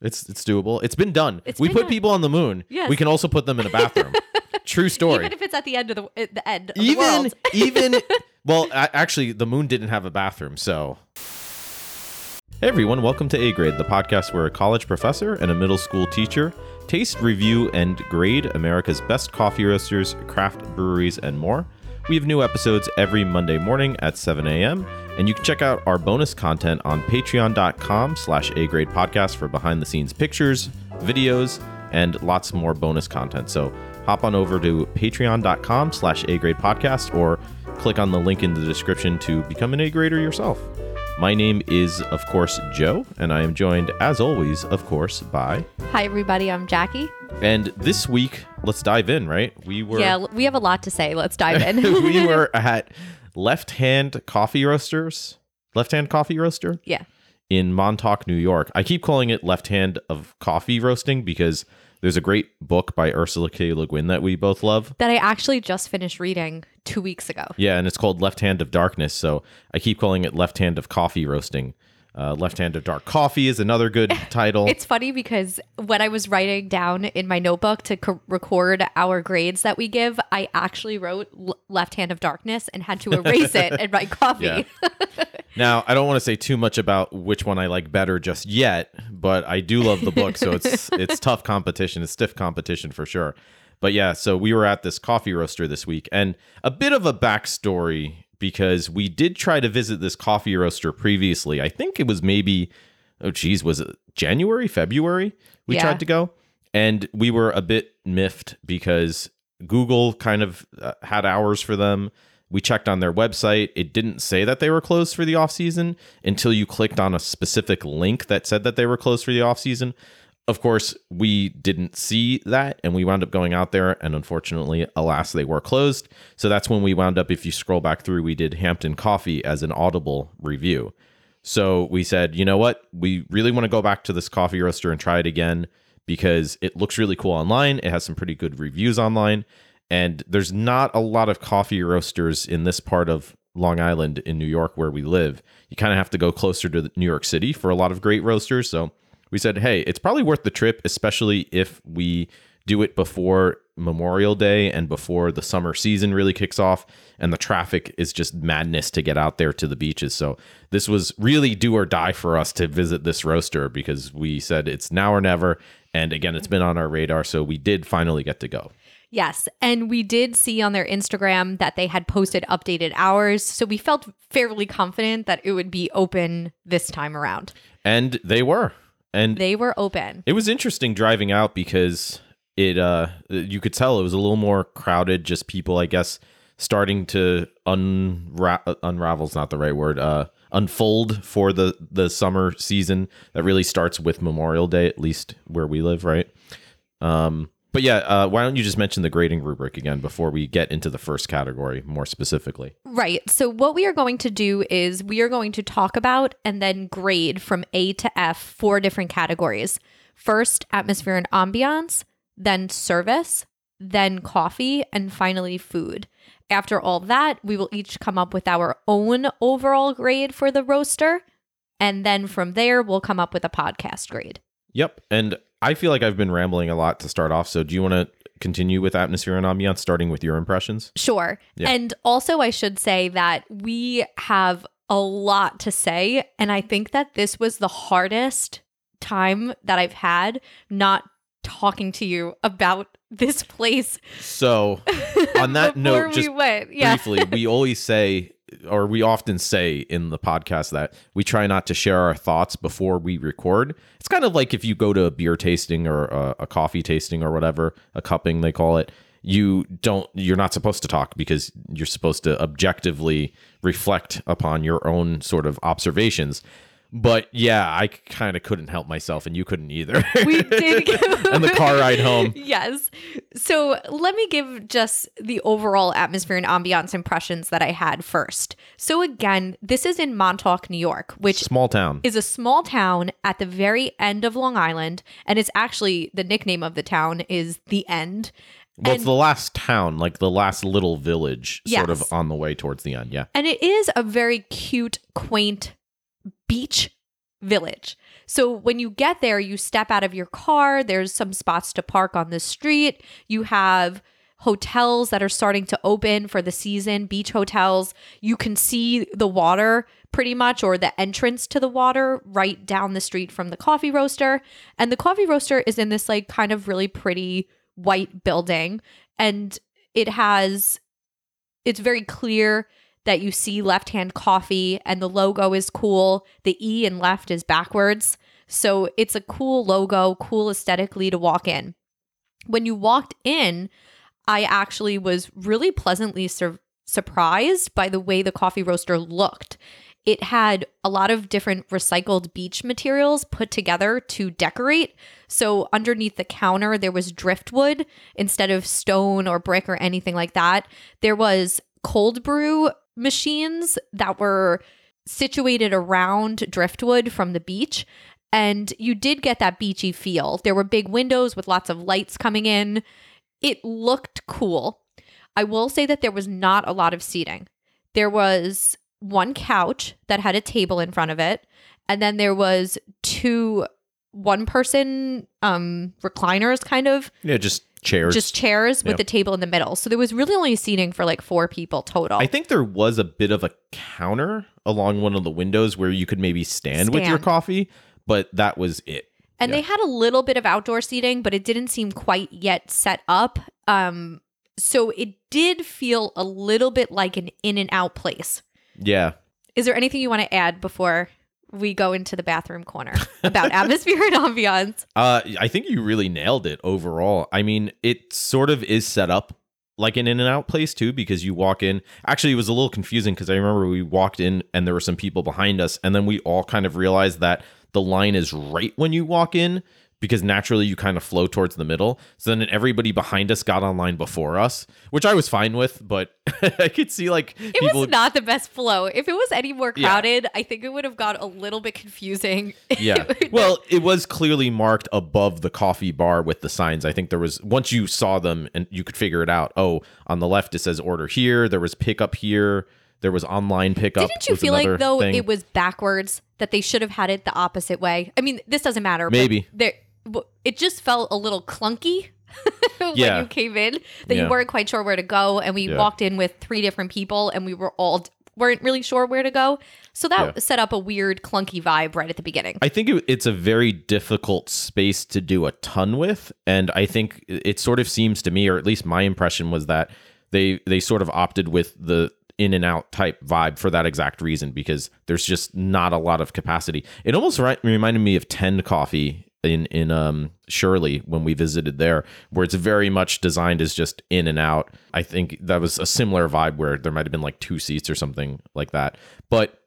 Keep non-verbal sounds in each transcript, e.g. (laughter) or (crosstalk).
It's it's doable. It's been done. It's we been put done. people on the moon. Yes. We can also put them in a bathroom. (laughs) True story. Even if it's at the end of the at the end of the even world. (laughs) even (laughs) well actually the moon didn't have a bathroom so hey everyone welcome to a grade the podcast where a college professor and a middle school teacher taste review and grade america's best coffee roasters craft breweries and more we have new episodes every monday morning at 7 a.m and you can check out our bonus content on patreon.com slash a grade podcast for behind the scenes pictures videos and lots more bonus content so hop on over to patreon.com slash a grade podcast or click on the link in the description to become an a grader yourself my name is of course joe and i am joined as always of course by Hi everybody, I'm Jackie. and this week let's dive in right we were Yeah, we have a lot to say. Let's dive in. (laughs) we were (laughs) at left hand coffee roasters left hand coffee roaster yeah. in Montauk, New York. I keep calling it Left Hand of Coffee Roasting because there's a great book by Ursula K. Le Guin that we both love. That I actually just finished reading two weeks ago. Yeah, and it's called Left Hand of Darkness. So I keep calling it Left Hand of Coffee Roasting. Uh, Left Hand of Dark Coffee is another good (laughs) title. It's funny because when I was writing down in my notebook to co- record our grades that we give, I actually wrote l- left hand of darkness and had to erase it and write (laughs) coffee. Yeah. (laughs) now, I don't want to say too much about which one I like better just yet, but I do love the book, so it's it's tough competition, it's stiff competition for sure. But yeah, so we were at this coffee roaster this week, and a bit of a backstory because we did try to visit this coffee roaster previously. I think it was maybe, oh geez, was it January, February? We Yeah. tried to go, and we were a bit miffed because Google kind of uh, had hours for them. We checked on their website. It didn't say that they were closed for the off season until you clicked on a specific link that said that they were closed for the off season. Of course, we didn't see that and we wound up going out there and unfortunately, alas, they were closed. So that's when we wound up if you scroll back through, we did Hampton Coffee as an audible review. So we said, you know what? We really want to go back to this coffee roaster and try it again because it looks really cool online. It has some pretty good reviews online. And there's not a lot of coffee roasters in this part of Long Island in New York where we live. You kind of have to go closer to New York City for a lot of great roasters. So we said, hey, it's probably worth the trip, especially if we do it before Memorial Day and before the summer season really kicks off and the traffic is just madness to get out there to the beaches. So this was really do or die for us to visit this roaster because we said it's now or never. And again, it's been on our radar. So we did finally get to go. Yes. And we did see on their Instagram that they had posted updated hours. So we felt fairly confident that it would be open this time around. And they were. And They were open. It was interesting driving out because it uh you could tell it was a little more crowded, just people I guess starting to unra- unravel's not the right word. Uh unfold for the the summer season that really starts with Memorial Day at least where we live, right? Um but yeah, uh, why don't you just mention the grading rubric again before we get into the first category more specifically? Right. So, what we are going to do is we are going to talk about and then grade from A to F four different categories. First, atmosphere and ambiance, then service, then coffee, and finally food. After all that, we will each come up with our own overall grade for the roaster. And then from there, we'll come up with a podcast grade. Yep. And I feel like I've been rambling a lot to start off. So do you want to continue with atmosphere and ambiance, starting with your impressions? Sure. Yeah. And also, I should say that we have a lot to say. And I think that this was the hardest time that I've had not talking to you about (laughs) this place. So on that (laughs) note, we just went. Yeah. briefly, we (laughs) always say, or we often say in the podcast that we try not to share our thoughts before we record. It's kind of like if you go to a beer tasting or a, a coffee tasting or whatever, a cupping they call it. You don't. You're not supposed to talk because you're supposed to objectively reflect upon your own sort of observations. But yeah, I kind of couldn't help myself, and you couldn't either. (laughs) We did give (laughs) and the car ride home. Yes. So let me give just the overall atmosphere and ambiance impressions that I had first. So again, this is in Montauk, New York, which Small town. is a small town at the very end of Long Island. And it's actually the nickname of the town is the end. Well, it's the last town, like the last little village, sort of on the way towards the end. Yeah. And it is a very cute, quaint beach village. So when you get there, you step out of your car, there's some spots to park on the street. You have hotels that are starting to open for the season, beach hotels. You can see the water pretty much or the entrance to the water right down the street from the coffee roaster. And the coffee roaster is in this like kind of really pretty white building and it has it's very clear that you see left hand coffee and the logo is cool. The E in left is backwards. So it's a cool logo, cool aesthetically to walk in. When you walked in, I actually was really pleasantly sur- surprised by the way the coffee roaster looked. It had a lot of different recycled beach materials put together to decorate. So, underneath the counter, there was driftwood instead of stone or brick or anything like that. There was cold brew machines that were situated around driftwood from the beach. And you did get that beachy feel. There were big windows with lots of lights coming in. It looked cool. I will say that there was not a lot of seating. There was one couch that had a table in front of it, and then there was two one person um recliners kind of Yeah, just chairs. just chairs with Yep. the table in the middle. So there was really only seating for like four people total. I think there was a bit of a counter along one of the windows where you could maybe stand, with your coffee, but that was it. And Yeah. they had a little bit of outdoor seating, but it didn't seem quite yet set up. Um, so it did feel a little bit like an in and out place. Yeah. Is there anything you want to add before we go into the bathroom corner about atmosphere and ambiance? (laughs) Uh, I think you really nailed it overall. I mean, it sort of is set up like an in and out place too, because you walk in. Actually, it was a little confusing because I remember we walked in and there were some people behind us, and then we all kind of realized that the line is right when you walk in because naturally you kind of flow towards the middle. So then everybody behind us got online before us, which I was fine with, but (laughs) I could see like It people. was not the best flow. If it was any more Yeah. crowded, I think it would have got a little bit confusing. (laughs) Yeah. Well, it was clearly marked above the coffee bar with the signs. I think there was once you saw them and you could figure it out. Oh, on the left it says order here. There was pickup here. There was online pickup. Didn't you feel like though thing. it was backwards that they should have had it the opposite way? I mean, this doesn't matter. Maybe. there, it just felt a little clunky (laughs) when Yeah. you came in that Yeah. you weren't quite sure where to go, and we Yeah. walked in with three different people, and we were all weren't really sure where to go. So that Yeah. set up a weird clunky vibe right at the beginning. I think it, it's a very difficult space to do a ton with, and I think it sort of seems to me, or at least my impression was that they they sort of opted with the in and out type vibe for that exact reason because there's just not a lot of capacity. It almost ri- reminded me of Tend Coffee in in um Shirley when we visited there, where it's very much designed as just in and out. I think that was a similar vibe where there might have been like two seats or something like that, but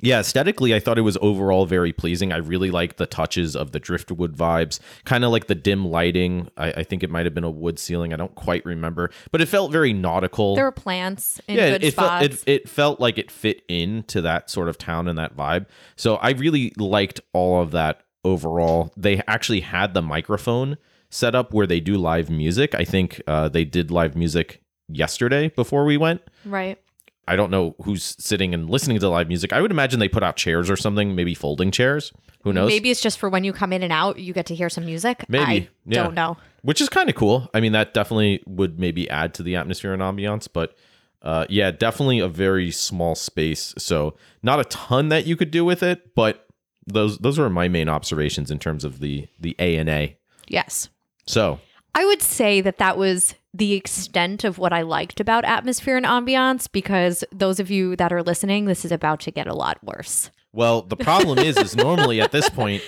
yeah, aesthetically, I thought it was overall very pleasing. I really liked the touches of the driftwood vibes, kind of like the dim lighting. I, I think it might have been a wood ceiling. I don't quite remember, but it felt very nautical. there were plants in yeah, good it felt it, it felt like it fit into that sort of town and that vibe. So I really liked all of that overall. They actually had the microphone set up where they do live music. I think uh, they did live music yesterday before we went. right. I don't know who's sitting and listening to live music. I would imagine they put out chairs or something, maybe folding chairs. Who knows? Maybe it's just for when you come in and out, you get to hear some music. Maybe, I yeah. don't know. Which is kind of cool. I mean, that definitely would maybe add to the atmosphere and ambiance, but uh, yeah, definitely a very small space. So not a ton that you could do with it, but those those were my main observations in terms of the the A and A. Yes. So I would say that that was the extent of what I liked about atmosphere and ambiance because those of you that are listening, this is about to get a lot worse. Well, the problem is, is normally at this point,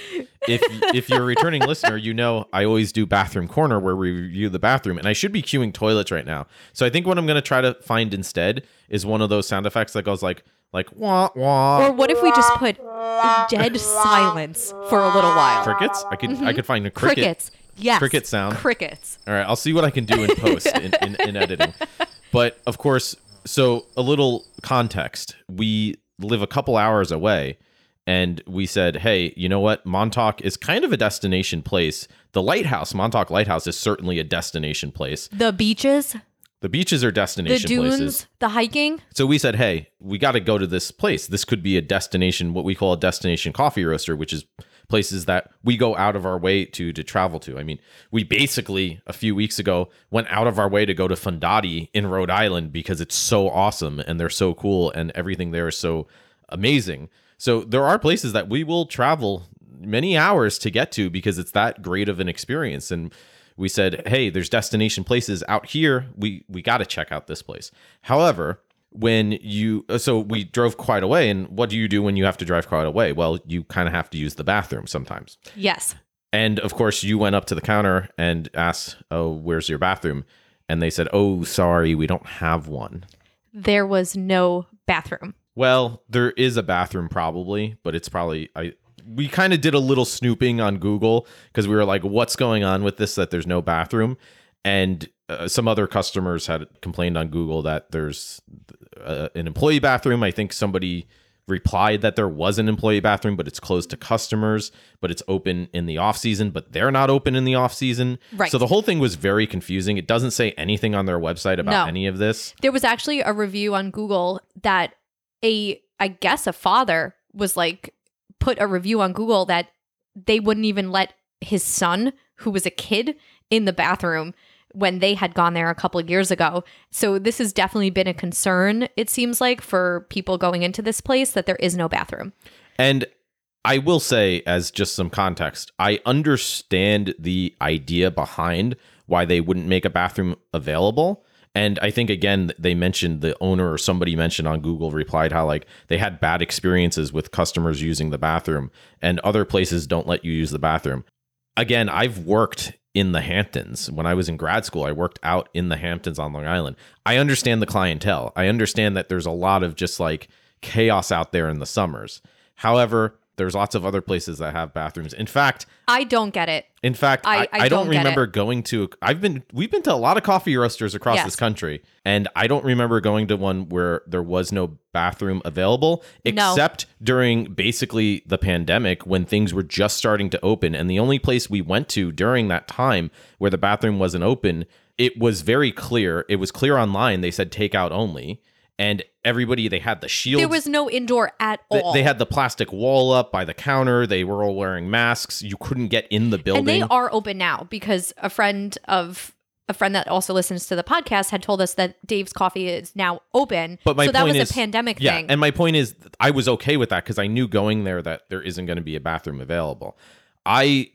if if you're a returning listener, you know I always do bathroom corner where we review the bathroom, and I should be queuing toilets right now. So I think what I'm going to try to find instead is one of those sound effects that goes like like wah wah Or what if we just put dead silence for a little while? crickets. I could I mm-hmm. could find a cricket. Crickets. Yes. Cricket sound. Crickets. All right, I'll see what I can do in post in, in, in editing. (laughs) But of course, so a little context. We live a couple hours away, and we said, hey, you know what? Montauk is kind of a destination place. The lighthouse, Montauk Lighthouse, is certainly a destination place. The beaches, The beaches are the destination dunes, places. the hiking. So we said, hey, we got to go to this place. This could be a destination, what we call a destination coffee roaster, which is places that we go out of our way to to travel to. I mean, we basically a few weeks ago went out of our way to go to Fondati in Rhode Island because it's so awesome and they're so cool and everything there is so amazing. So there are places that we will travel many hours to get to because it's that great of an experience and we said, "Hey, there's destination places out here. We we got to check out this place." However, when you so we drove quite a way and what do you do when you have to drive quite a way well you kind of have to use the bathroom sometimes Yes. and of course you went up to the counter and asked oh where's your bathroom and they said oh sorry we don't have one There was no bathroom. well there is a bathroom probably but it's probably i we kind of did a little snooping on google because we were like what's going on with this that there's no bathroom? And uh, some other customers had complained on google that there's uh, an employee bathroom. I think somebody replied that there was an employee bathroom but it's closed to customers but it's open in the off season but they're not open in the off season. Right. so the whole thing was very confusing. It doesn't say anything on their website about No. any of this. There was actually a review on Google that a I guess a father was like put a review on Google that they wouldn't even let his son who was a kid in the bathroom when they had gone there a couple of years ago. So this has definitely been a concern it seems like for people going into this place that there is no bathroom. And I will say, as just some context, I understand the idea behind why they wouldn't make a bathroom available. And I think, again, they mentioned the owner or somebody mentioned on Google replied how, like, they had bad experiences with customers using the bathroom and other places don't let you use the bathroom. Again, I've worked in the Hamptons. When I was in grad school, I worked out in the Hamptons on Long Island. I understand the clientele. I understand that there's a lot of just like chaos out there in the summers. However, there's lots of other places that have bathrooms. In fact, I don't get it. in fact, I- I, I don't, don't remember going to. I've been we've been to a lot of coffee roasters across Yes. this country, and I don't remember going to one where there was no bathroom available, No. except during basically the pandemic when things were just starting to open. And the only place we went to during that time where the bathroom wasn't open, it was very clear. It was clear online. They said takeout only, and everybody they had the shield. There was no indoor at all. they had the plastic wall up by the counter. They were all wearing masks. You couldn't get in the building. And they are open now because a friend of a friend that also listens to the podcast had told us that Dave's Coffee is now open. But my so that was is- a pandemic yeah, thing. and my point is, I was okay with that because I knew going there that there isn't going to be a bathroom available. I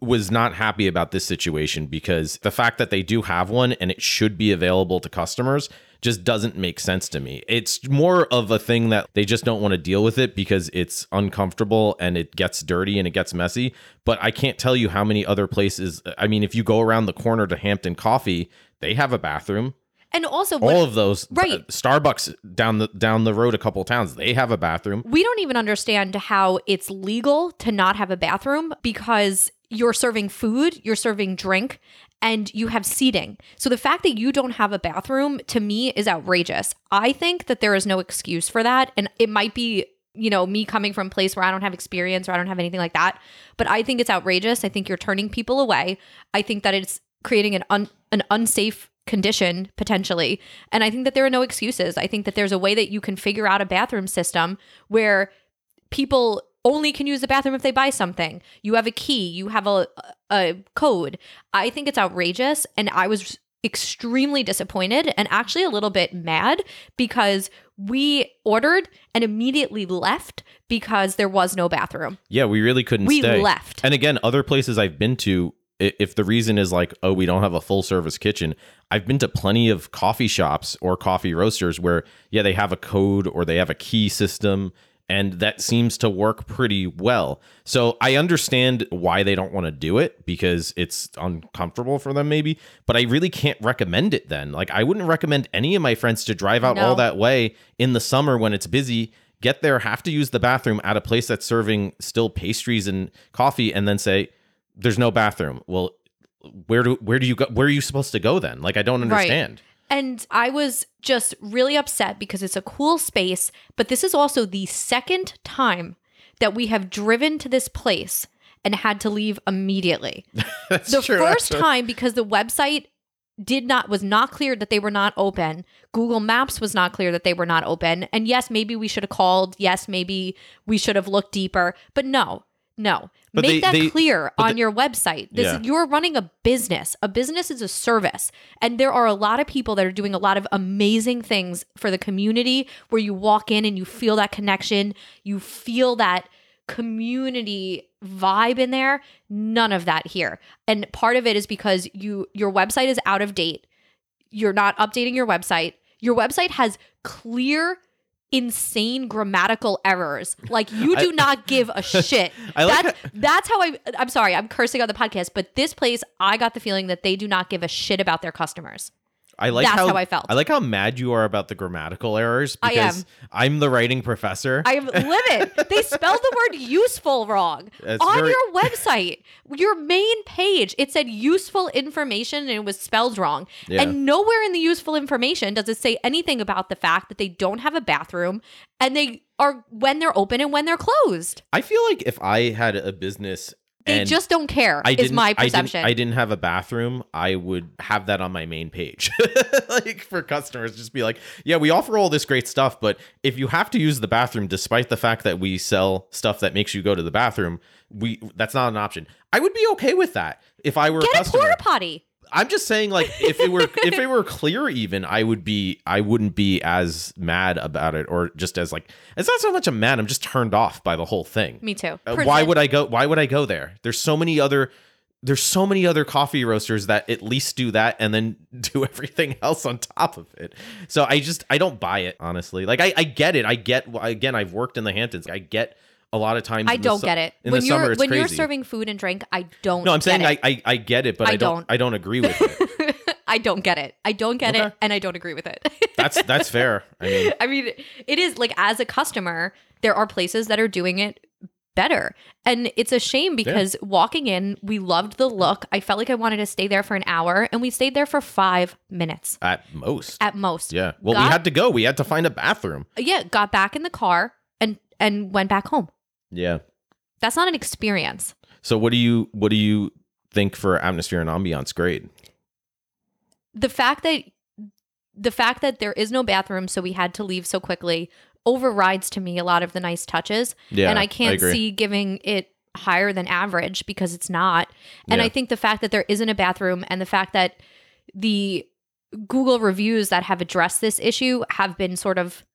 was not happy about this situation because the fact that they do have one and it should be available to customers just doesn't make sense to me. It's more of a thing that they just don't want to deal with it because it's uncomfortable and it gets dirty and it gets messy. But I can't tell you how many other places. I mean, if you go around the corner to Hampton Coffee, they have a bathroom. and also, what, All of those, Right. uh, Starbucks down the down the road a couple towns, they have a bathroom. we don't even understand how it's legal to not have a bathroom because you're serving food, you're serving drink, and you have seating. So the fact that you don't have a bathroom to me is outrageous. I think that there is no excuse for that. And it might be, you know, me coming from a place where I don't have experience or I don't have anything like that. But I think it's outrageous. I think you're turning people away. I think that it's creating an un- an unsafe condition potentially. And I think that there are no excuses. I think that there's a way that you can figure out a bathroom system where people only can use the bathroom if they buy something. You have a key, you have a a code. I think it's outrageous and I was extremely disappointed and actually a little bit mad because we ordered and immediately left because there was no bathroom. Yeah, we really couldn't We stay. left. And again, other places I've been to, if the reason is like, oh, we don't have a full service kitchen, I've been to plenty of coffee shops or coffee roasters where, yeah, they have a code or they have a key system. And that seems to work pretty well. So I understand why they don't want to do it because it's uncomfortable for them, maybe. But I really can't recommend it then. Like, I wouldn't recommend any of my friends to drive out No. all that way in the summer when it's busy get there, have to use the bathroom at a place that's serving still pastries and coffee, and then say, "There's no bathroom." Well, where do where do you go? Where are you supposed to go then? Like, I don't Right. And I was just really upset because it's a cool space, but this is also the second time that we have driven to this place and had to leave immediately. (laughs) The true, first actually. time because the website did not was not clear that they were not open. Google Maps was not clear that they were not open. And yes, maybe we should have called. Yes, maybe we should have looked deeper. But no, no. But Make they- that they- clear on your website. This Yeah. you're running a business. A business is a service. And there are a lot of people that are doing a lot of amazing things for the community where you walk in and you feel that connection, you feel that community vibe in there. None of that here. And part of it is because you your website is out of date. You're not updating your website. Your website has clear insane grammatical errors. Like you (laughs) do I- not give a shit. (laughs) I like that's that's how I I'm sorry, I'm cursing on the podcast, but this place I got the feeling that they do not give a shit about their customers. I like That's how, how I felt. I like how mad you are about the grammatical errors I because am. I'm the writing professor. I am livid. (laughs) they spelled the word useful wrong That's on very- your website. Your main page, it said useful information and it was spelled wrong. Yeah. And nowhere in the useful information does it say anything about the fact that they don't have a bathroom and they are when they're open and when they're closed. I feel like if I had a business They and just don't care. I is my I didn't- perception. I didn't, have a bathroom. I would have that on my main page, (laughs) like for customers. Just be like, yeah, we offer all this great stuff, but if you have to use the bathroom, despite the fact that we sell stuff that makes you go to the bathroom, we that's not an option. I would be okay with that if I were a Get a customer. porta potty. I'm just saying, like, if it were if it were clear, even I would be, I wouldn't be as mad about it, or just as like, it's not so much a mad. I'm just turned off by the whole thing. Me too. Uh, why would I go? Why would I go there? There's so many other. There's so many other coffee roasters that at least do that and then (laughs) do everything else on top of it. So I just I don't buy it honestly. Like I, I get it. I get again. I've worked in the Hamptons. I get a lot of times. I don't su- get it. In when the you're summer, it's when you're serving food and drink, I don't. No, I'm saying I. I I get it, but I, I don't, don't. I don't agree with it. (laughs) I don't get it. I don't get Okay. it, and I don't agree with it. (laughs) That's that's fair. I mean, I mean, it is like as a customer, there are places that are doing it better. And it's a shame because walking in, we loved the look. I felt like I wanted to stay there for an hour, and we stayed there for five minutes at most. at most. Yeah. Well, we had to go. We had to find a bathroom. Yeah, got back in the car and and went back home. Yeah. That's not an experience. So what do you what do you think for atmosphere and ambiance grade? the fact that the fact that there is no bathroom so we had to leave so quickly overrides to me a lot of the nice touches Yeah. and i can't agree. see giving it higher than average because it's not and Yeah. i think the fact that there isn't a bathroom and the fact that the google reviews that have addressed this issue have been sort of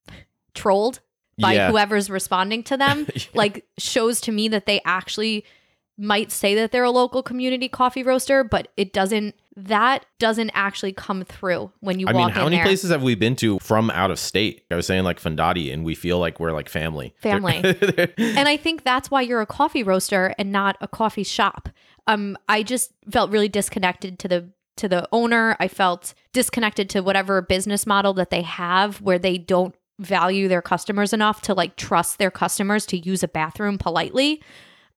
trolled by Yeah. whoever's responding to them (laughs) like shows to me that they actually might say that they're a local community coffee roaster, but it doesn't. That doesn't actually come through when you I walk mean, how many there. places have we been to from out of state? I was saying like Fondati, and we feel like we're like family. (laughs) Family. (laughs) and I think that's why you're a coffee roaster and not a coffee shop. Um, I just felt really disconnected to the to the owner. I felt disconnected to whatever business model that they have, where they don't value their customers enough to like trust their customers to use a bathroom politely.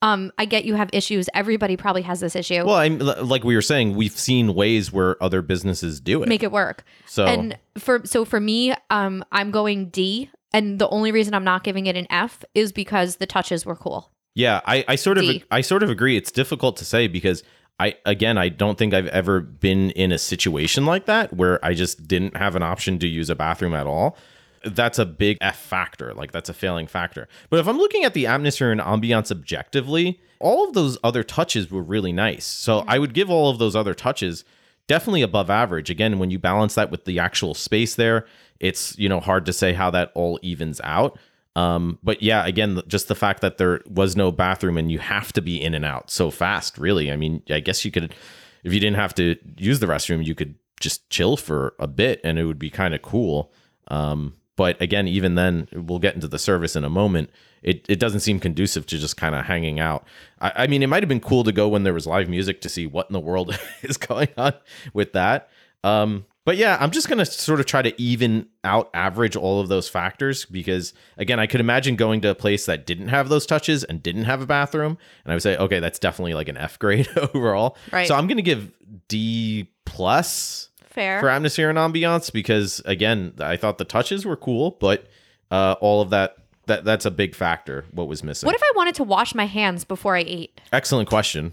Um, I get you have issues. Everybody probably has this issue. well, I'm like we were saying, we've seen ways where other businesses do it. Make it work. so And for so for me, um, I'm going D, and the only reason I'm not giving it an F is because the touches were cool. yeah, I, I sort of I sort of agree. It's difficult to say because I again I don't think I've ever been in a situation like that where I just didn't have an option to use a bathroom at all. That's a big F factor. Like that's a failing factor. But if I'm looking at the atmosphere and ambiance objectively, all of those other touches were really nice. So I would give all of those other touches definitely above average. Again, when you balance that with the actual space there, it's you know hard to say how that all evens out. Um, but yeah, again, just the fact that there was no bathroom and you have to be in and out so fast, really. I mean, I guess you could, if you didn't have to use the restroom, you could just chill for a bit and it would be kind of cool. Um, but again, even then, we'll get into the service in a moment. It, it doesn't seem conducive to just kind of hanging out. I, I mean, it might have been cool to go when there was live music to see what in the world (laughs) is going on with that. Um, but yeah, I'm just gonna sort of try to even out average all of those factors because again, I could imagine going to a place that didn't have those touches and didn't have a bathroom, and I would say, okay, that's definitely like an F grade (laughs) overall. Right. So I'm gonna give D plus Fair. for atmosphere and ambiance because again, I thought the touches were cool, but uh, all of that that that's a big factor. What was missing? What if I wanted to wash my hands before I ate? Excellent question.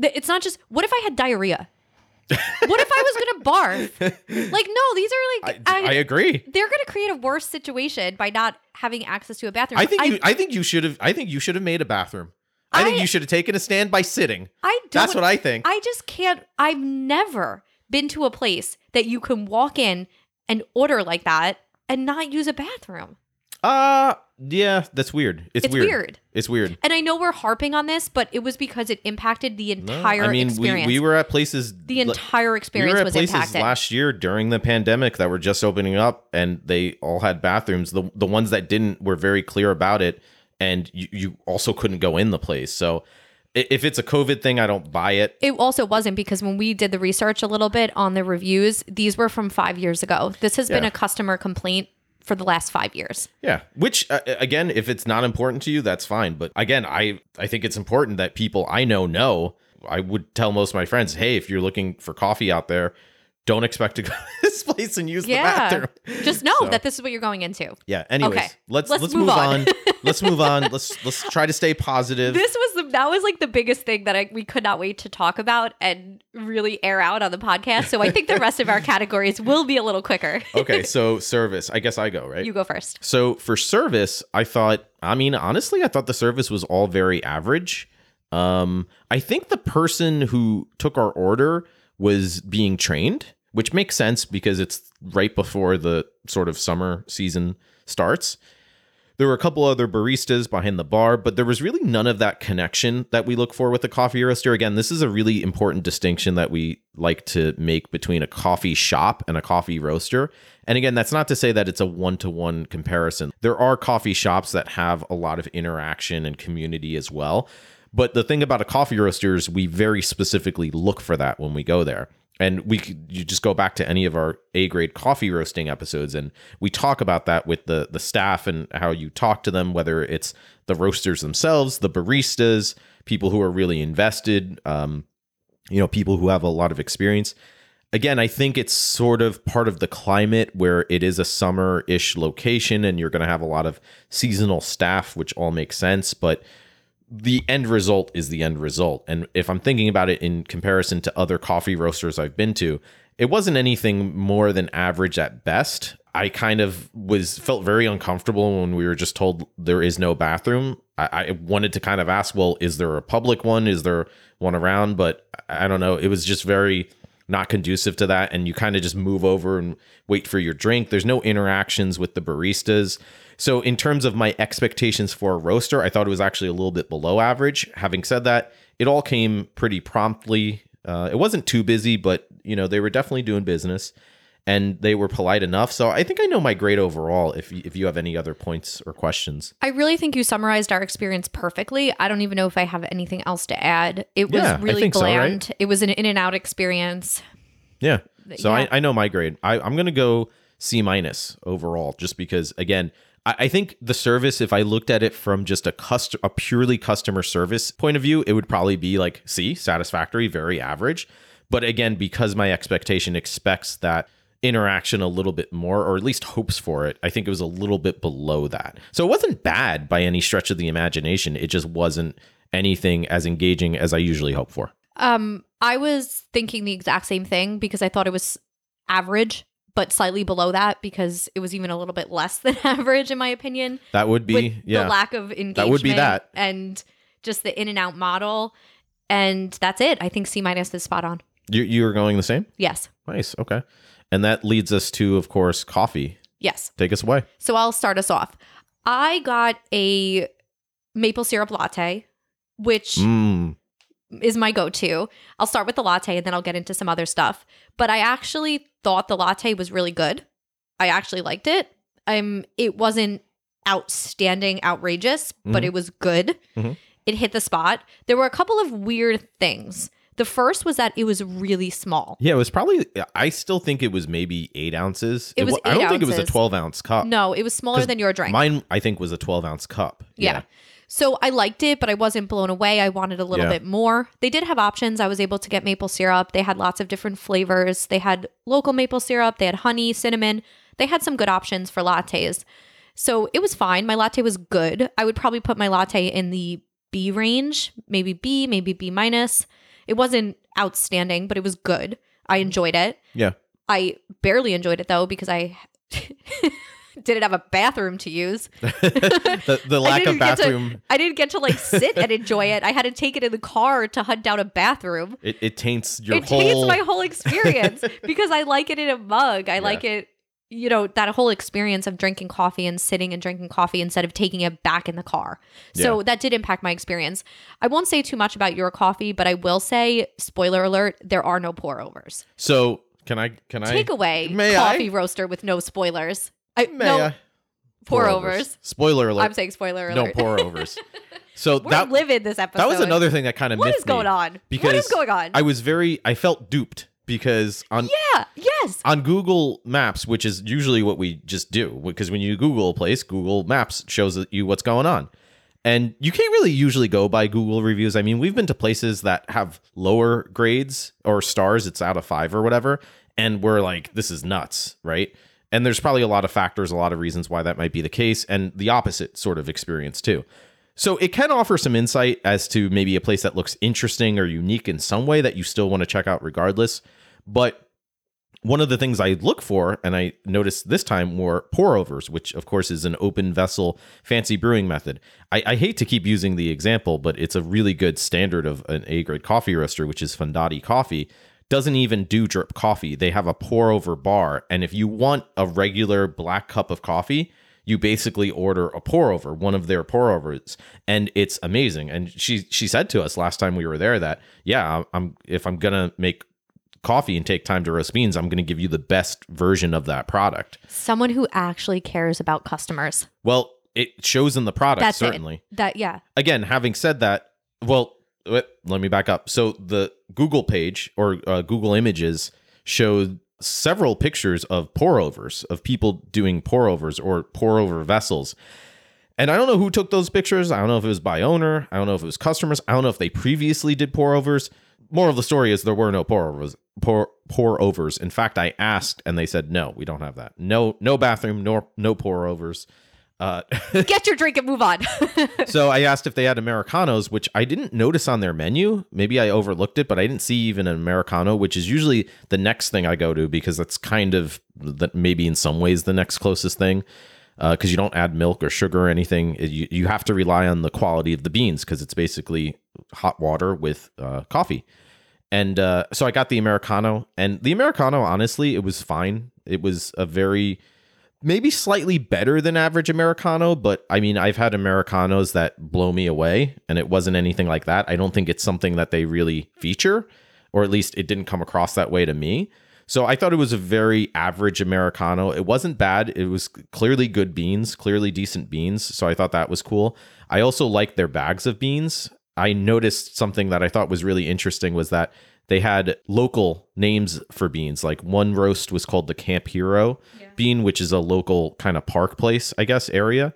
Th- It's not just. What if I had diarrhea? what if I was gonna barf? Like, no, these are I, like. I agree. they're gonna create a worse situation by not having access to a bathroom. I think you, I think you should have. I think you should have made a bathroom. I, think I- you should have taken a stand by sitting. I don't. That's what I think. I just can't. I've never been to a place that you can walk in and order like that and not use a bathroom. uh yeah, that's weird. It's, It's weird. weird. It's weird. And I know we're harping on this, but it was because it impacted the No, entire I mean, we, experience. we were at places the entire we experience were at was places impacted. last year during the pandemic that were just opening up and they all had bathrooms the the ones that didn't were very clear about it and you, you also couldn't go in the place so if it's a covid thing i don't buy it It also wasn't because when we did the research a little bit on the reviews, these were from five years ago. This has been a customer complaint for the last five years. yeah which uh, again if it's not important to you that's fine but again i i think it's important that people i know know i would tell most of my friends hey if you're looking for coffee out there don't expect to go (laughs) to this place and use Yeah. the bathroom Just know So- that this is what you're going into. yeah anyways Okay. let's, Let's let's move on. on, (laughs) let's move on let's let's try to stay positive This was the that was like the biggest thing that I, we could not wait to talk about and really air out on the podcast. So I think the rest of our (laughs) categories will be a little quicker. okay, so service. I guess I go, right? You go first. so for service, I thought, I mean, honestly, I thought the service was all very average. Um, I think the person who took our order was being trained, which makes sense because it's right before the sort of summer season starts. There were a couple other baristas behind the bar, but there was really none of that connection that we look for with a coffee roaster. Again, this is a really important distinction that we like to make between a coffee shop and a coffee roaster. And again, that's not to say that it's a one to one comparison. There are coffee shops that have a lot of interaction and community as well. But the thing about a coffee roaster is we very specifically look for that when we go there. And we you just go back to any of our A grade coffee roasting episodes and we talk about that with the the staff and how you talk to them, whether it's the roasters themselves, the baristas, people who are really invested, um, you know, people who have a lot of experience. Again, I think it's sort of part of the climate where it is a summer ish location and you're going to have a lot of seasonal staff, which all makes sense. But the end result is the end result. And if I'm thinking about it in comparison to other coffee roasters I've been to, it wasn't anything more than average at best. I kind of was felt very uncomfortable when we were just told there is no bathroom. I, I wanted to kind of ask, well, is there a public one? Is there one around? But I don't know. It was just very not conducive to that. And you kind of just move over and wait for your drink. There's no interactions with the baristas. So, in terms of my expectations for a roaster, I thought it was actually a little bit below average. Having said that, it all came pretty promptly. Uh, it wasn't too busy, but you know they were definitely doing business, and they were polite enough. So I think I know my grade overall. If if you have any other points or questions, I really think you summarized our experience perfectly. I don't even know if I have anything else to add. It was Yeah, really think so, right? bland. It was an in and out experience. yeah. So Yeah. I, I know my grade. I, I'm gonna go C minus overall, just because again. I I think the service, if I looked at it from just a cust- a purely customer service point of view, it would probably be like C, satisfactory, very average. But again, because my expectation expects that interaction a little bit more, or at least hopes for it, I think it was a little bit below that. So it wasn't bad by any stretch of the imagination. It just wasn't anything as engaging as I usually hope for. Um, I was thinking the exact same thing because I thought it was average, but slightly below that because it was even a little bit less (laughs) than average in my opinion. That would be, with yeah. the lack of engagement. That would be that. and just the in and out model, and that's it. I think C minus is spot on. you, you were going the same? Yes, Nice. Okay. And that leads us to, of course, coffee. yes. Take us away. So I'll start us off. I got a maple syrup latte, which Mm. is my go-to. I'll start with the latte and then I'll get into some other stuff. But I actually thought the latte was really good. I actually liked it. Um it wasn't outstanding, outrageous, but Mhm. it was good. Mhm. It hit the spot. There were a couple of weird things. The first was that it was really small. Yeah, it was probably. I still think it was maybe eight ounces. It was wa- I don't think it was a twelve ounce cup. No, it was smaller than your drink. Mine, I think, was a twelve ounce cup. Yeah. So I liked it, but I wasn't blown away. I wanted a little Yeah. bit more. They did have options. I was able to get maple syrup. They had lots of different flavors. They had local maple syrup, they had honey, cinnamon. They had some good options for lattes. So it was fine. My latte was good. I would probably put my latte in the B range, maybe B, maybe B minus. It wasn't outstanding, but it was good. I mm. enjoyed it. Yeah. I barely enjoyed it though because I (laughs) Didn't have a bathroom to use. (laughs) the, the lack of didn't to- bathroom I didn't get to like sit and enjoy it. I had to take it in the car to hunt down a bathroom. it, it taints your it whole taints my whole experience (laughs) because I like it in a mug. I like it, you know, that whole experience of drinking coffee and sitting and drinking coffee instead of taking it back in the car. So that did impact my experience. I won't say too much about your coffee, but I will say, spoiler alert, there are no pour overs. so can i can i Take away May coffee I? roaster with no spoilers. I, May no I? pour overs. spoiler alert I'm saying spoiler alert no pour overs (laughs) so We're that living this episode. that was another thing that kind of What is going on? because is going on? i was very i felt duped because on yeah. Yes. on Google Maps, which is usually what we just do, because when you Google a place, Google Maps shows you what's going on. And you can't really usually go by Google reviews. I mean, we've been to places that have lower grades or stars, it's out of five or whatever, and we're like, this is nuts, right? And there's probably a lot of factors, a lot of reasons why that might be the case, and the opposite sort of experience too. So it can offer some insight as to maybe a place that looks interesting or unique in some way that you still want to check out regardless. But one of the things I look for, and I noticed this time, were pour overs, which of course is an open vessel fancy brewing method. I, I hate to keep using the example, but it's a really good standard of an A grade coffee roaster, which is Fondati Coffee. Doesn't even do drip coffee. They have a pour over bar. And if you want a regular black cup of coffee, you basically order a pour over, one of their pour overs, and it's amazing. And she she said to us last time we were there that yeah, I'm if I'm gonna make coffee and take time to roast beans, I'm going to give you the best version of that product. Someone who actually cares about customers. Well, it shows in the product, That's certainly. it. That yeah. Again, having said that, well, let me back up. So the Google page or uh, Google Images showed several pictures of pour overs, of people doing pour overs or pour over vessels. And I don't know who took those pictures. I don't know if it was by owner. I don't know if it was customers. I don't know if they previously did pour overs. More of the story is there were no pour overs. Pour, pour overs. In fact, I asked and they said no, we don't have that. No, no bathroom, nor no pour overs. Uh, (laughs) Get your drink and move on. (laughs) so I asked if they had Americanos, which I didn't notice on their menu. Maybe I overlooked it, but I didn't see even an Americano, which is usually the next thing I go to because that's kind of that maybe in some ways the next closest thing. Because you don't add milk or sugar or anything, you, you have to rely on the quality of the beans because it's basically hot water with uh, coffee. And uh, so I got the Americano, and the Americano, honestly, it was fine. It was a very maybe slightly better than average Americano, but I mean, I've had Americanos that blow me away, and it wasn't anything like that. I don't think it's something that they really feature, or at least it didn't come across that way to me. So I thought it was a very average Americano. It wasn't bad. It was clearly good beans, clearly decent beans. So I thought that was cool. I also liked their bags of beans. I noticed something that I thought was really interesting was that they had local names for beans. Like one roast was called the Camp Hero bean, which is a local kind of park place, I guess, area.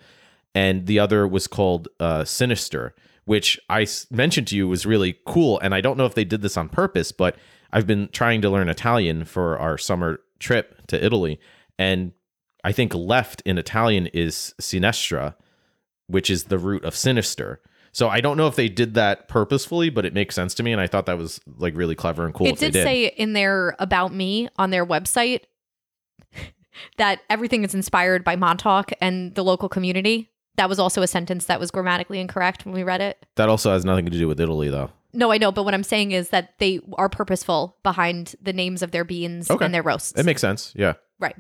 And the other was called uh, Sinister, which I mentioned to you was really cool. And I don't know if they did this on purpose, but I've been trying to learn Italian for our summer trip to Italy. And I think left in Italian is sinistra, which is the root of sinister. So I don't know if they did that purposefully, but it makes sense to me, and I thought that was like really clever and cool. it did did. say in their about me on their website (laughs) that everything is inspired by Montauk and the local community. That was also a sentence that was grammatically incorrect when we read it. that also has nothing to do with Italy, though. No, I know, but what I'm saying is that they are purposeful behind the names of their beans Okay. and their roasts. It makes sense. Yeah. right.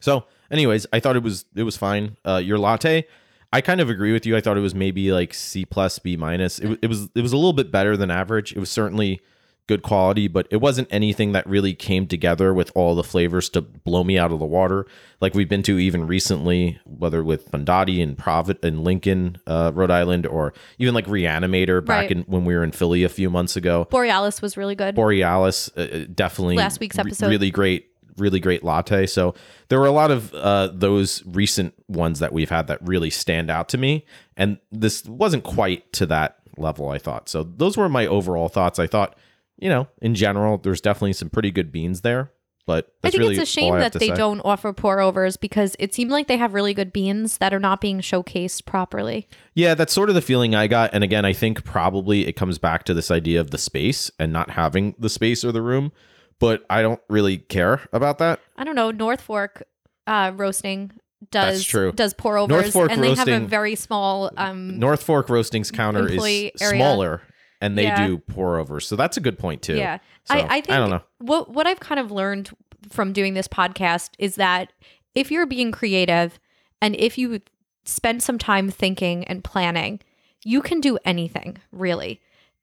So, anyways, I thought it was it was fine. Uh, your latte, I kind of agree with you. I thought it was maybe like C plus B minus. It, it was it was a little bit better than average. It was certainly good quality, but it wasn't anything that really came together with all the flavors to blow me out of the water. Like we've been to even recently, whether with Fondati and Provid and Lincoln, uh, Rhode Island, or even like Reanimator back Right. in when we were in Philly a few months ago. Borealis was really good. Borealis, uh, uh, definitely Last week's re- episode. really great, really great latte. So there were a lot of uh, those recent ones that we've had that really stand out to me, and this wasn't quite to that level. I thought so. Those were my overall thoughts. I thought, you know, in general, there's definitely some pretty good beans there, but I think really it's a shame all I have that they say. don't offer pour overs because it seemed like they have really good beans that are not being showcased properly. Yeah, that's sort of the feeling I got. And again, I think probably it comes back to this idea of the space and not having the space or the room. But I don't really care about that. I don't know. North Fork uh, roasting does That's true. does pour overs, North Fork and they have a very small. Um, North Fork Roasting's counter is area. smaller, and they Yeah. do pour overs. So that's a good point too. yeah, So, I, I think I don't know. what what I've kind of learned from doing this podcast is that if you're being creative and if you spend some time thinking and planning, you can do anything really.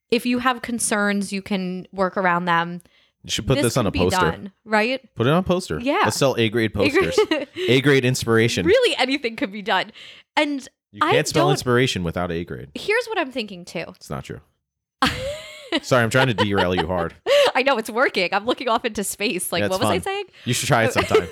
If you have concerns, you can work around them. You should put this, on a poster. done, right? Put it on a poster. Yeah. Let's sell A grade (laughs) posters. (laughs) A grade inspiration. really, anything could be done. And You I can't spell inspiration without A grade. here's what I'm thinking too. It's not true. (laughs) Sorry, I'm trying to derail you hard. I know it's working. I'm looking off into space. Like, Yeah, what was I saying? You should try it sometime.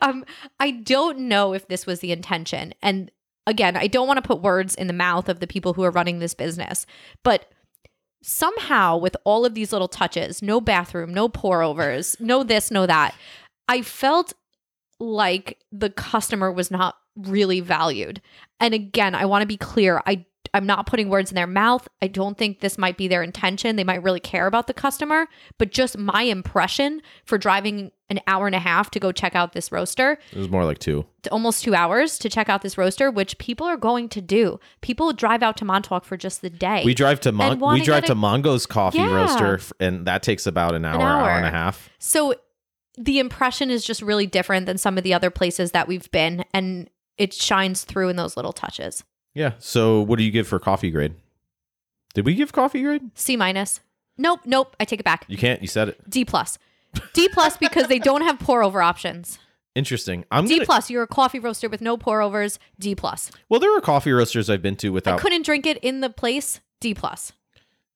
um, I don't know if this was the intention. And again, I don't want to put words in the mouth of the people who are running this business, but somehow with all of these little touches, no bathroom, no pour overs, no this, no that, I felt like the customer was not really valued. And again, I want to be clear. I I'm not putting words in their mouth. I don't think this might be their intention. They might really care about the customer, but just my impression for driving an hour and a half to go check out this roaster, it was more like two. almost 2 hours to check out this roaster, which people are going to do. People drive out to Montauk for just the day. We drive to Mon- we drive get a- to Mongo's Coffee Yeah. Roaster, and that takes about an hour, an hour, and a half. So the impression is just really different than some of the other places that we've been and it shines through in those little touches. Yeah. So, what do you give for coffee grade? Did we give coffee grade? C minus. Nope, nope, I take it back. You can't. You said it. D plus. D plus because they don't have pour over options. Interesting. I'm D gonna. plus, you're a coffee roaster with no pour overs. D plus. well, there are coffee roasters I've been to I without. couldn't drink it in the place. D plus.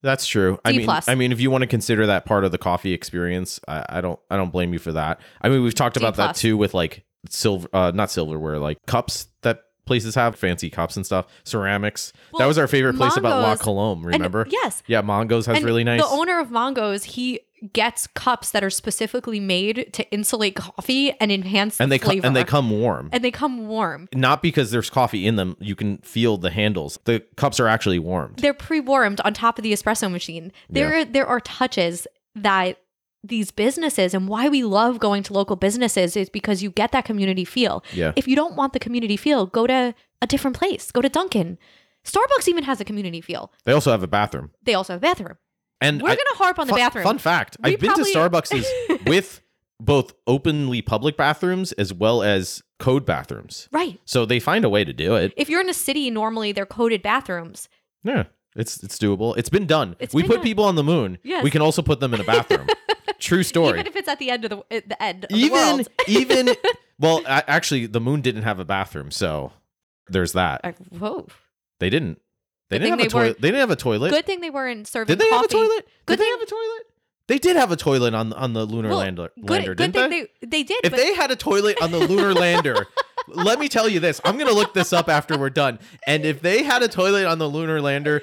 That's true. I D mean, plus. I mean, if you want to consider that part of the coffee experience, I, I don't. I don't blame you for that. I mean, we've talked D about that plus. too with like silver, uh, not silverware, like cups that places have fancy cups and stuff, ceramics. that was our favorite place about La Mongo's- Colombe. And- Remember? yes. Yeah, Mongo's has And really nice. The owner of Mongo's, he gets cups that are specifically made to insulate coffee and enhance and the they come flavor. and they come warm. and they come warm. Not because there's coffee in them. You can feel the handles. The cups are actually warmed. They're pre-warmed on top of the espresso machine. There there are touches that these businesses and why we love going to local businesses is because you get that community feel. Yeah. If you don't want the community feel, go to a different place. Go to Dunkin'. Starbucks even has a community feel. They also have a bathroom. They also have a bathroom. And We're I- gonna harp on the fun, bathroom. Fun fact: We I've been probably- to Starbucks (laughs) with both openly public bathrooms as well as code bathrooms. Right. So they find a way to do it. If you're in a city, normally they're coded bathrooms. Yeah, it's it's doable. It's been done. It's we been put done. people on the moon. Yes. We can also put them in a bathroom. (laughs) True story. Even if it's at the end of the at the end of the even world. (laughs) even (laughs) well, a- actually, the moon didn't have a bathroom, so there's that. I- whoa. They didn't. They Good didn't have thing a toilet. They didn't have a toilet. Good thing they weren't serving Did they have a toilet? Good Did they have a toilet? They did have a toilet on on the lunar Well, lander, Good, lander good didn't thing they? they they did. If but they had a toilet on the lunar lander, let me tell you this. I'm going to look this up after we're done. And if they had a toilet on the lunar lander,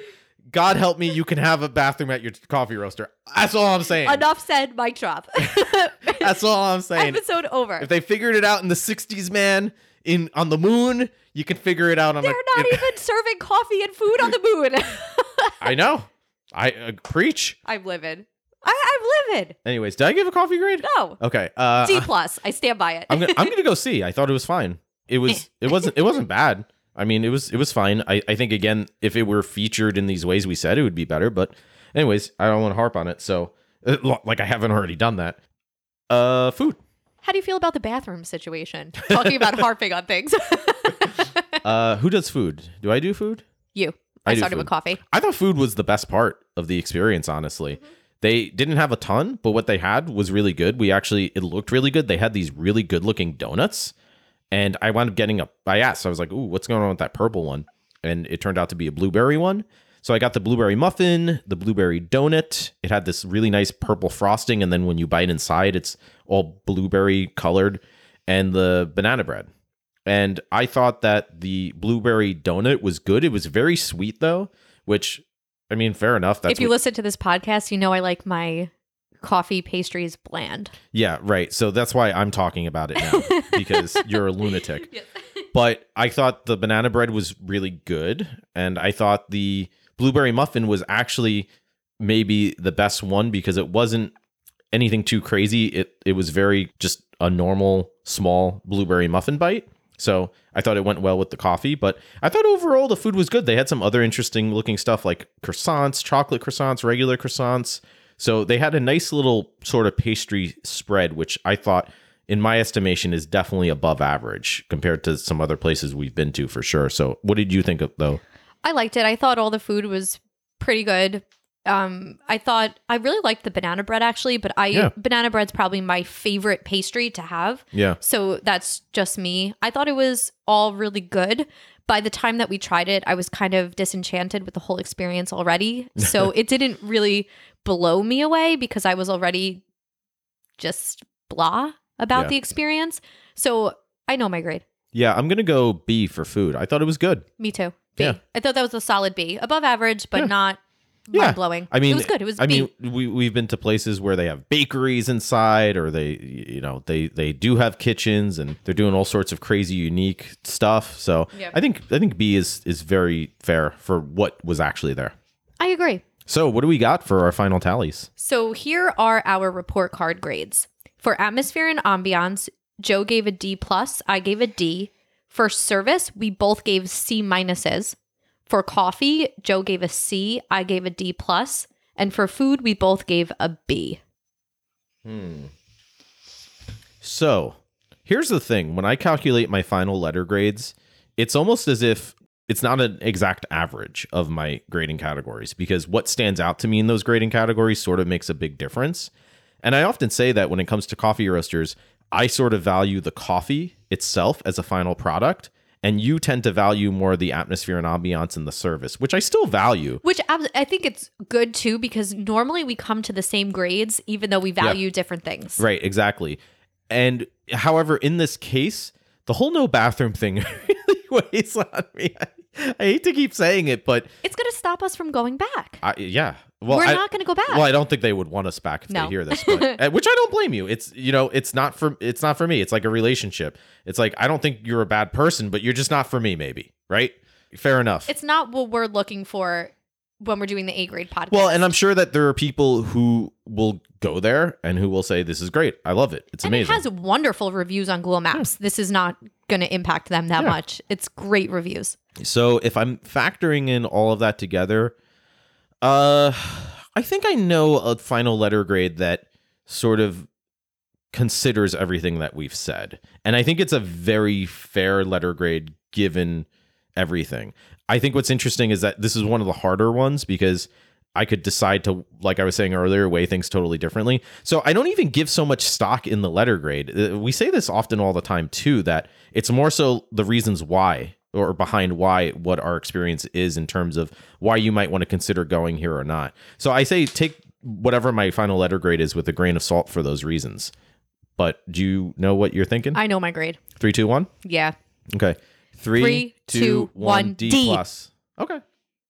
God help me, you can have a bathroom at your coffee roaster. That's all I'm saying. enough said, mic drop. (laughs) That's all I'm saying. Episode over. If they figured it out in the 60s, man, in on the moon, you can figure it out on They're a not in- even serving coffee and food on the moon. (laughs) I know. I uh, preach. I'm livid. I, I'm livid. Anyways, did I give a coffee grade? No. Okay. Uh D plus. I stand by it. I'm gonna I'm gonna go see. I thought it was fine. It was (laughs) it wasn't it wasn't bad. I mean it was it was fine. I, I think again if it were featured in these ways we said it would be better. But anyways, I don't want to harp on it. So uh, like I haven't already done that. Uh, food. How do you feel about the bathroom situation? Talking about (laughs) harping on things. (laughs) Uh, who does food? Do I do food? you. I I, started food. with coffee. I thought food was the best part of the experience. Honestly, they didn't have a ton, but what they had was really good. We actually it looked really good. They had these really good looking donuts, and I wound up getting a. I asked, I was like, "Ooh, what's going on with that purple one?" And it turned out to be a blueberry one. So I got the blueberry muffin, the blueberry donut. It had this really nice purple frosting, and then when you bite inside, it's all blueberry colored, and the banana bread. And I thought that the blueberry donut was good. It was very sweet though, which I mean, fair enough. That's if you what- listen to this podcast, you know I like my coffee pastries bland. yeah, right. So that's why I'm talking about it now (laughs) because you're a lunatic. But I thought the banana bread was really good, and I thought the blueberry muffin was actually maybe the best one because it wasn't anything too crazy. It it was very just a normal small blueberry muffin bite. So I thought it went well with the coffee, but I thought overall the food was good. They had some other interesting looking stuff like croissants, chocolate croissants, regular croissants. So they had a nice little sort of pastry spread, which I thought, in my estimation, is definitely above average compared to some other places we've been to for sure. So what did you think of though? I liked it. I thought all the food was pretty good. Um, I thought I really liked the banana bread actually, but I Yeah. banana bread's probably my favorite pastry to have. Yeah. So that's just me. I thought it was all really good. By the time that we tried it, I was kind of disenchanted with the whole experience already. So (laughs) it didn't really blow me away because I was already just blah about Yeah. the experience. So I know my grade. Yeah, I'm gonna go B for food. I thought it was good. Me too. B. Yeah. I thought that was a solid B. Above average, but Yeah. not Yeah. mind blowing. I mean, it was good. It was I B. mean, we we've been to places where they have bakeries inside, or they, you know, they they do have kitchens, and they're doing all sorts of crazy, unique stuff. So Yeah. I think I think B is is very fair for what was actually there. I agree. So what do we got for our final tallies? So here are our report card grades. For atmosphere and ambiance, Joe gave a D plus, I gave a D. For service, we both gave C minuses. For coffee, Joe gave a C, I gave a D plus, and for food, we both gave a B. Hmm. So here's the thing: when I calculate my final letter grades, it's almost as if it's not an exact average of my grading categories because what stands out to me in those grading categories sort of makes a big difference. And I often say that when it comes to coffee roasters, I sort of value the coffee itself as a final product. And you tend to value more the atmosphere and ambiance and the service, which I still value. Which I think it's good too because normally we come to the same grades even though we value different things. Right, exactly. And however, in this case, the whole no bathroom thing (laughs) really weighs on me. I, hate to keep saying it, but It's going to stop us from going back. I, yeah. Well, We're I, not going to go back. Well, I don't think they would want us back if No. they hear this, but, uh, (laughs) which I don't blame you. It's you know, it's not for it's not for me. It's like a relationship. It's like I don't think you're a bad person, but you're just not for me. Maybe right? Fair enough. It's not what we're looking for when we're doing the A grade podcast. well, and I'm sure that there are people who will go there and who will say this is great. I love it. It's and amazing. it has wonderful reviews on Google Maps. This is not going to impact them that Yeah. much. It's great reviews. So if I'm factoring in all of that together, uh I think I know a final letter grade that sort of considers everything that we've said. And I think it's a very fair letter grade given everything. I think what's interesting is that this is one of the harder ones because I could decide to, like I was saying earlier, weigh things totally differently. So I don't even give so much stock in the letter grade. Uh, We say this often all the time too, that it's more so the reasons why or behind why what our experience is in terms of why you might want to consider going here or not. So I say take whatever my final letter grade is with a grain of salt for those reasons. But do you know what you're thinking? I know my grade. Three, two, one. Yeah. Okay. Three, two, one. D, D. plus. Okay.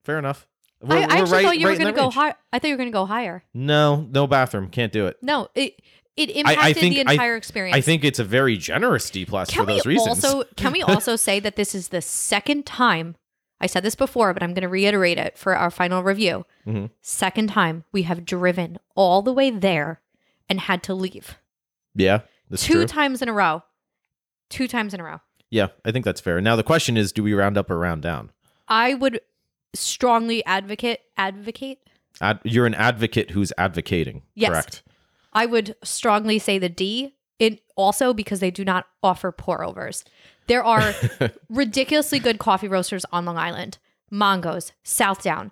Fair enough. I, We're- I we're actually right- thought you right were going to go higher. I thought you were going to go higher. No, no bathroom. Can't do it. No, it it impacted think- the I- entire experience. I think it's a very generous D plus can for those reasons. also can we (laughs) also say that this is the second time I said this before, but I'm going to reiterate it for our final review. Mhm. Second time we have driven all the way there and had to leave yeah, two true. times in a row. Two times in a row. Yeah, I think that's fair. Now the question is, do we round up or round down? I would strongly advocate advocate. Ad- you're an advocate who's advocating. Yes. Correct. I would strongly say the D. It also because they do not offer pour overs. There are (laughs) ridiculously good coffee roasters on Long Island. Mongo's, Southdown,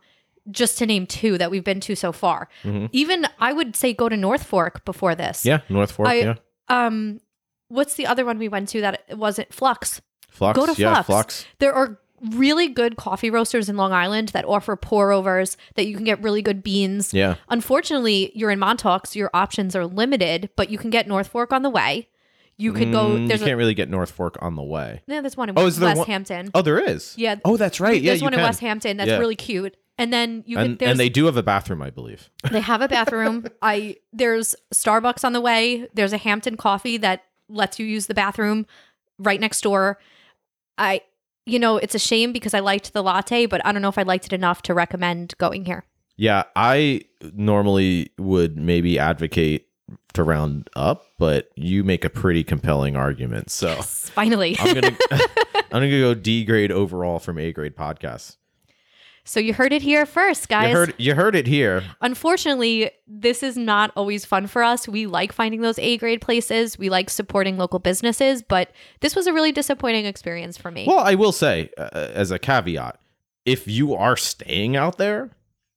just to name two that we've been to so far. Mhm. Even I would say go to North Fork before this. Yeah, North Fork. I- yeah, Um, what's the other one we went to that wasn't Flux? Flux. go to yeah, Flux. Flux. There are really good coffee roasters in Long Island that offer pour overs that you can get really good beans. Yeah, Unfortunately, you're in Montauk, so your options are limited, but you can get North Fork on the way. You could go. Mm, There's you can't really get North Fork on the way. no, there's one in Oh, West one- Hampton. Oh, there is. Yeah. Oh, that's right. Yeah, there's one can. in West Hampton that's Yeah. really cute. And then you and, could, and they do have a bathroom, I believe. they have a bathroom. (laughs) I there's Starbucks on the way. There's a Hampton Coffee that lets you use the bathroom right next door. I you know, it's a shame because I liked the latte, but I don't know if I liked it enough to recommend going here. Yeah, I normally would maybe advocate to round up, but you make a pretty compelling argument. So Finally. I'm gonna (laughs) (laughs) I'm gonna go D grade overall from A grade podcast. So you heard it here first, guys. You heard you heard it here. Unfortunately, this is not always fun for us. We like finding those A grade places. We like supporting local businesses, but this was a really disappointing experience for me. Well, I will say uh, as a caveat, if you are staying out there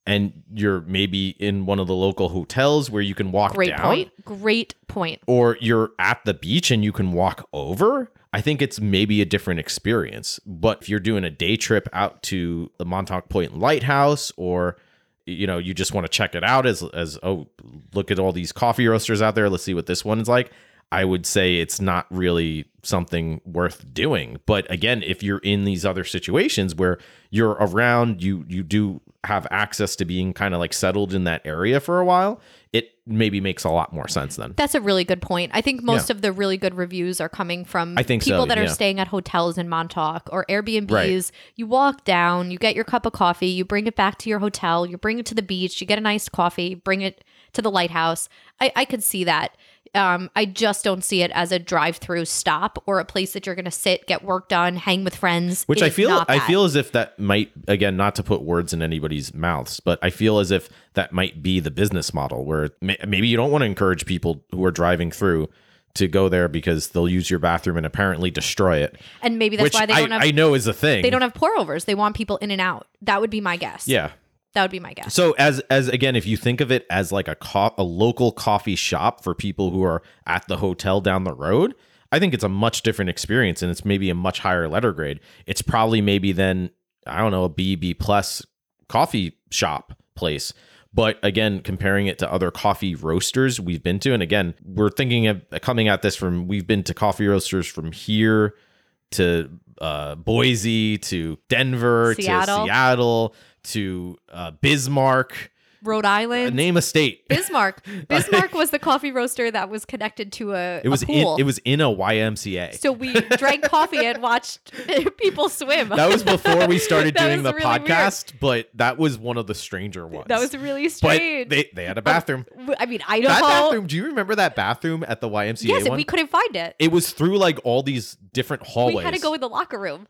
and you're maybe in one of the local hotels where you can walk Great down, point. Great point. or you're at the beach and you can walk over, I think it's maybe a different experience. But if you're doing a day trip out to the Montauk Point Lighthouse or you know, you just want to check it out as as oh, look at all these coffee roasters out there, let's see what this one is like. I would say it's not really something worth doing. But again, if you're in these other situations where you're around, you you do have access to being kind of like settled in that area for a while, it maybe makes a lot more sense then. That's a really good point. I think most of the really good reviews are coming from I think so, people that are staying at hotels in Montauk or Airbnbs. Right. You walk down, you get your cup of coffee, you bring it back to your hotel, you bring it to the beach, you get a nice coffee, bring it to the lighthouse. I, I could see that. Um, I just don't see it as a drive-through stop or a place that you're going to sit, get work done, hang with friends. Which It I feel I feel as if that might again not to put words in anybody's mouths, but I feel as if that might be the business model where maybe you don't want to encourage people who are driving through to go there because they'll use your bathroom and apparently destroy it. and maybe that's why they don't have I know is a thing. they don't have pour overs. They want people in and out. That would be my guess. yeah. That would be my guess. So as as again, if you think of it as like a co- a local coffee shop for people who are at the hotel down the road, I think it's a much different experience and it's maybe a much higher letter grade. It's probably maybe then I don't know a B B plus coffee shop place. But again, comparing it to other coffee roasters we've been to, and again, we're thinking of coming at this from we've been to coffee roasters from here to uh, Boise to Denver Seattle. to Seattle to uh, Bismarck. Rhode Uh, Island. name a state. (laughs) Bismarck. (laughs) Bismarck was the coffee roaster that was connected to a, It was a in it was in a YMCA. so we drank coffee and watched (laughs) people swim. that was before we started doing the really weird. podcast, but that was one of the stranger ones. That was really strange. but they they had a bathroom. I mean, I know that bathroom. Do you remember that bathroom at the YMCA yes, one? we couldn't find it. it was through like all these different hallways. We had to go in the locker room.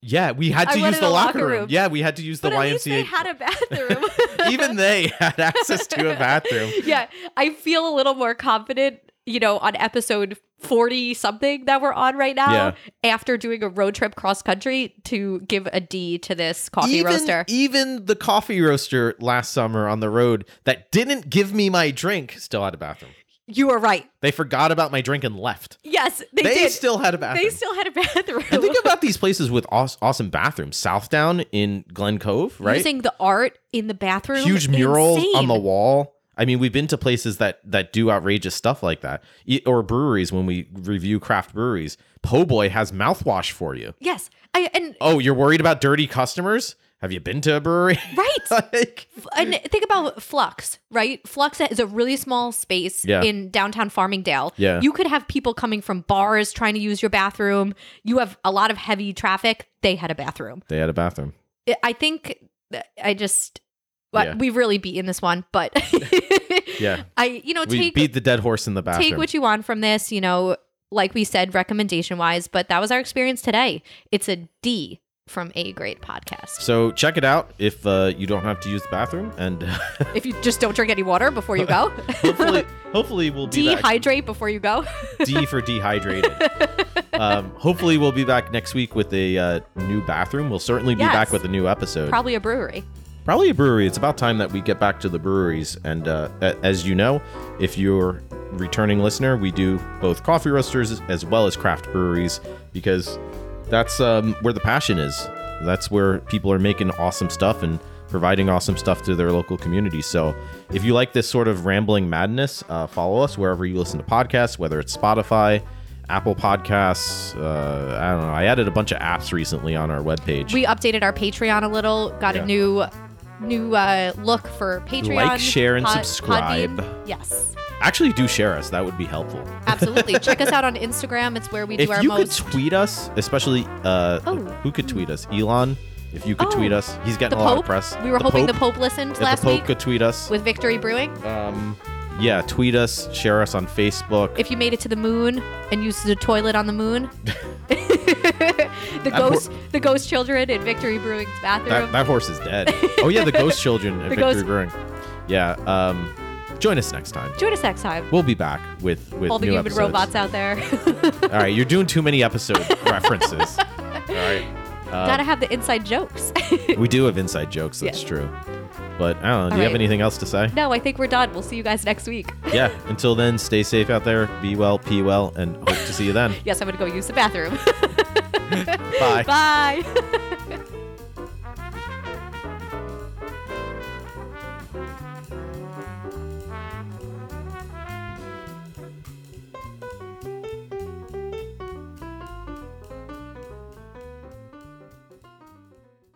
Yeah, we had to went use the locker room. room. Yeah, we had to use the But at YMCA. least they had a bathroom. (laughs) Even they had access to a bathroom. (laughs) yeah, I feel a little more confident, you know, on episode 40 something that we're on right now Yeah. after doing a road trip cross country to give a D to this coffee even, roaster. Even the coffee roaster last summer on the road that didn't give me my drink still had a bathroom. You were right. They forgot about my drink and left. Yes, they, They, did. still had a bathroom. they still had a (laughs) bathroom. and think about these places with aw- awesome bathrooms. Southdown in Glen Cove, right? Using the art in the bathroom. Huge murals insane. on the wall. I mean, we've been to places that that do outrageous stuff like that, E- or breweries when we review craft breweries. Po' Boy has mouthwash for you. Yes. I and Oh, you're worried about dirty customers? Have you been to a brewery? (laughs) right. like, and think about Flux, right? Flux is a really small space Yeah. in downtown Farmingdale. Yeah. You could have people coming from bars trying to use your bathroom. You have a lot of heavy traffic. They had a bathroom. they had a bathroom. I- think uh, I just well, Yeah. we've really beaten this one, but (laughs) Yeah. (laughs) I you know We take beat the dead horse in the bathroom. take what you want from this, you know, like we said recommendation wise, but that was our experience today. It's a D from A great podcast. so check it out if uh, you don't have to use the bathroom, and (laughs) If you just don't drink any water before you go. (laughs) hopefully, hopefully we'll be back. Dehydrate before you go. (laughs) D for dehydrated. um, hopefully, we'll be back next week with a uh, new bathroom. We'll certainly be Yes. back with a new episode. Probably a brewery. Probably a brewery. It's about time that we get back to the breweries. And uh, as you know, if you're returning listener, we do both coffee roasters as well as craft breweries because that's um, where the passion is. That's where people are making awesome stuff and providing awesome stuff to their local community. So if you like this sort of rambling madness, uh, follow us wherever you listen to podcasts, whether it's Spotify. Apple Podcasts. Uh, I don't know. I added a bunch of apps recently on our webpage. We updated our Patreon a little, got Yeah. a new new uh, look for Patreon. Like, share, and Pod- subscribe. Podbean. Yes. Actually, do share us. That would be helpful. Absolutely. (laughs) Check us out on Instagram. It's where we do if our you most could tweet us, especially uh, Oh. who could tweet us? Elon. If you could Oh, tweet us, he's the getting a lot Pope. of press. We were The hoping Pope, the Pope listened if last the Pope week could tweet us. with Victory Brewing. um, yeah, tweet us, share us on Facebook. If you made it to the moon and used the toilet on the moon, (laughs) (laughs) the hor- ghost, the ghost children in Victory Brewing's bathroom. that, that horse is dead. oh yeah, the ghost children at The Victory ghost- Brewing. Yeah. Um, join us next time. Join us next time. We'll be back with with All the new human episodes. robots out there. (laughs) All right, you're doing too many episode (laughs) references. All right. Um, Gotta have the inside jokes. we do have inside jokes. That's Yeah. true. But I don't know. Do All you have anything else to say? no, I think we're done. We'll see you guys next week. yeah. Until then, stay safe out there. Be well, pee well, and hope to see you then. (laughs) Yes, I'm gonna go use the bathroom. Bye. Bye.